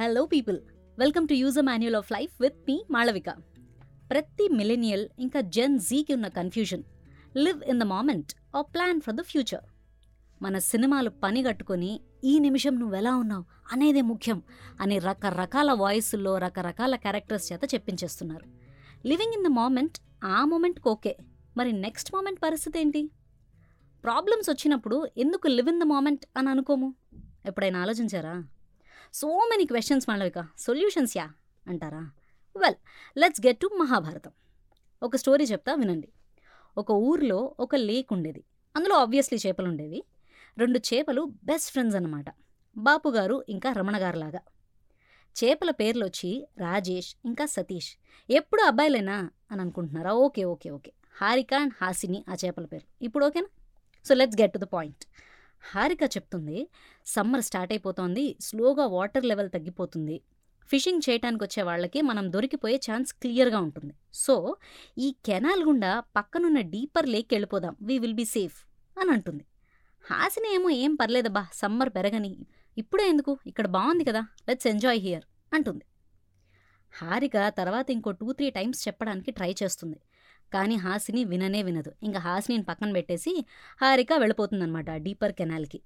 Hello people welcome to user manual of life with మీ మాళవిక ప్రతి millennial ఇంకా gen జీకి ఉన్న confusion live in the moment ఆ plan for the future మన సినిమాలు పని కట్టుకొని ఈ నిమిషం నువ్వు ఎలా ఉన్నావు అనేదే ముఖ్యం అని రకరకాల వాయిస్ల్లో రకరకాల క్యారెక్టర్స్ చేత చెప్పించేస్తున్నారు. లివింగ్ ఇన్ ద మామెంట్ ఆ మూమెంట్కి ఓకే మరి నెక్స్ట్ మూమెంట్ పరిస్థితి ఏంటి? ప్రాబ్లమ్స్ వచ్చినప్పుడు ఎందుకు లివ్ ఇన్ ద మామెంట్ అని అనుకోము? ఎప్పుడైనా ఆలోచించారా? So many questions Malavika solutions yeah? అంటారా? Well let's get to Mahabharatam ఒక స్టోరీ చెప్తా వినండి. ఒక ఊర్లో ఒక లేక్ ఉండేది. అందులో ఆబ్వియస్లీ చేపలు ఉండేవి. రెండు చేపలు బెస్ట్ ఫ్రెండ్స్ అన్నమాట. బాపుగారు ఇంకా రమణగారులాగా. చేపల పేర్లు వచ్చి రాజేష్ ఇంకా సతీష్. ఎప్పుడు అబ్బాయిలేనా? అని అనుకుంటున్నారా? Okay okay okay. Harika and Hasini ఆ చేపల పేరు. ఇప్పుడు ఓకేనా? So let's get to the point Harika చెప్తుంది సమ్మర్ స్టార్ట్ అయిపోతోంది స్లోగా వాటర్ లెవెల్ తగ్గిపోతుంది. ఫిషింగ్ చేయడానికి వచ్చే వాళ్ళకి మనం దొరికిపోయే ఛాన్స్ క్లియర్గా ఉంటుంది. సో ఈ కెనాల్ గుండా పక్కనున్న డీపర్ లేక్ వెళ్ళిపోదాం వీ విల్ బీ సేఫ్ అని అంటుంది. హాసిన ఏమో ఏం పర్లేదబ్బా సమ్మర్ పెరగని ఇప్పుడే ఎందుకు? ఇక్కడ బాగుంది కదా లెట్స్ ఎంజాయ్ హియర్ అంటుంది. హారిక తర్వాత ఇంకో టూ త్రీ టైమ్స్ చెప్పడానికి ట్రై చేస్తుంది. కానీ హాసిని విననే వినదు. ఇంకా హాసినిని పక్కన పెట్టేసి హారిక వెళ్ళిపోతుందన్నమాట డీపర్ కెనాల్కి.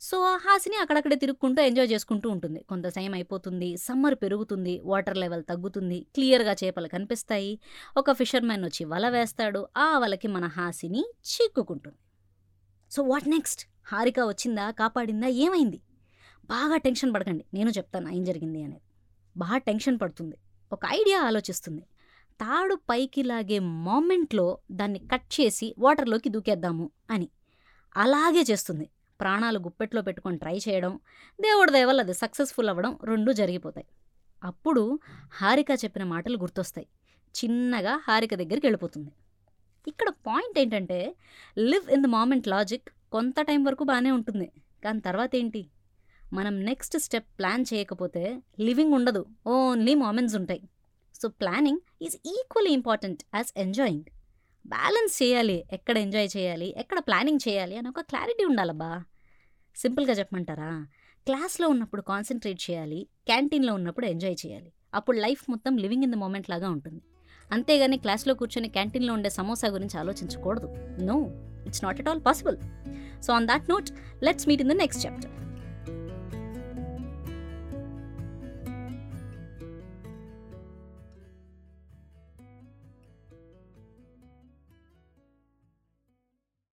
సో హాసిని అక్కడక్కడే తిరుక్కుంటూ ఎంజాయ్ చేసుకుంటూ ఉంటుంది. కొంత టైం అయిపోతుంది సమ్మర్ పెరుగుతుంది వాటర్ లెవెల్ తగ్గుతుంది క్లియర్గా చేపలు కనిపిస్తాయి ఒక ఫిషర్మెన్ వచ్చి వల వేస్తాడు ఆ వలకి మన Hasini చిక్కుకుంటుంది. So what next? Harika వచ్చిందా? కాపాడిందా? ఏమైంది? బాగా టెన్షన్ పడకండి. నేను చెప్తాను ఏం జరిగింది అనేది. బాగా టెన్షన్ పడుతుంది. ఒక ఐడియా ఆలోచిస్తుంది. తాడు పైకి లాగే మూమెంట్లో దాన్ని కట్ చేసి వాటర్లోకి దూకేద్దాము అని. అలాగే చేస్తుంది. ప్రాణాలు గుప్పెట్లో పెట్టుకొని ట్రై చేయడం దేవుడి దయవల్ల అది సక్సెస్ఫుల్ అవ్వడం రెండూ జరిగిపోతాయి. అప్పుడు హారిక చెప్పిన మాటలు గుర్తొస్తాయి. చిన్నగా హారిక దగ్గరికి వెళ్ళిపోతుంది. ఇక్కడ పాయింట్ ఏంటంటే live in the moment logic కొంత టైం వరకు బాగానే ఉంటుంది. కానీ తర్వాత ఏంటి? మనం నెక్స్ట్ స్టెప్ ప్లాన్ చేయకపోతే లివింగ్ ఉండదు. ఓన్లీ మూమెంట్స్ ఉంటాయి. So planning is equally important as enjoying. Balance చేయాలి ఎక్కడ ఎంజాయ్ చేయాలి ఎక్కడ ప్లానింగ్ చేయాలి అని ఒక క్లారిటీ ఉండాలబ్బా. సింపుల్గా చెప్పమంటారా? క్లాస్లో ఉన్నప్పుడు కాన్సన్ట్రేట్ చేయాలి క్యాంటీన్లో ఉన్నప్పుడు ఎంజాయ్ చేయాలి. అప్పుడు లైఫ్ మొత్తం లివింగ్ ఇన్ ద మూమెంట్ లాగా ఉంటుంది. అంతేగాని క్లాస్లో కూర్చొని క్యాంటీన్లో ఉండే సమోసా గురించి ఆలోచించకూడదు. No it's not at all possible. So on that note let's meet in the next chapter.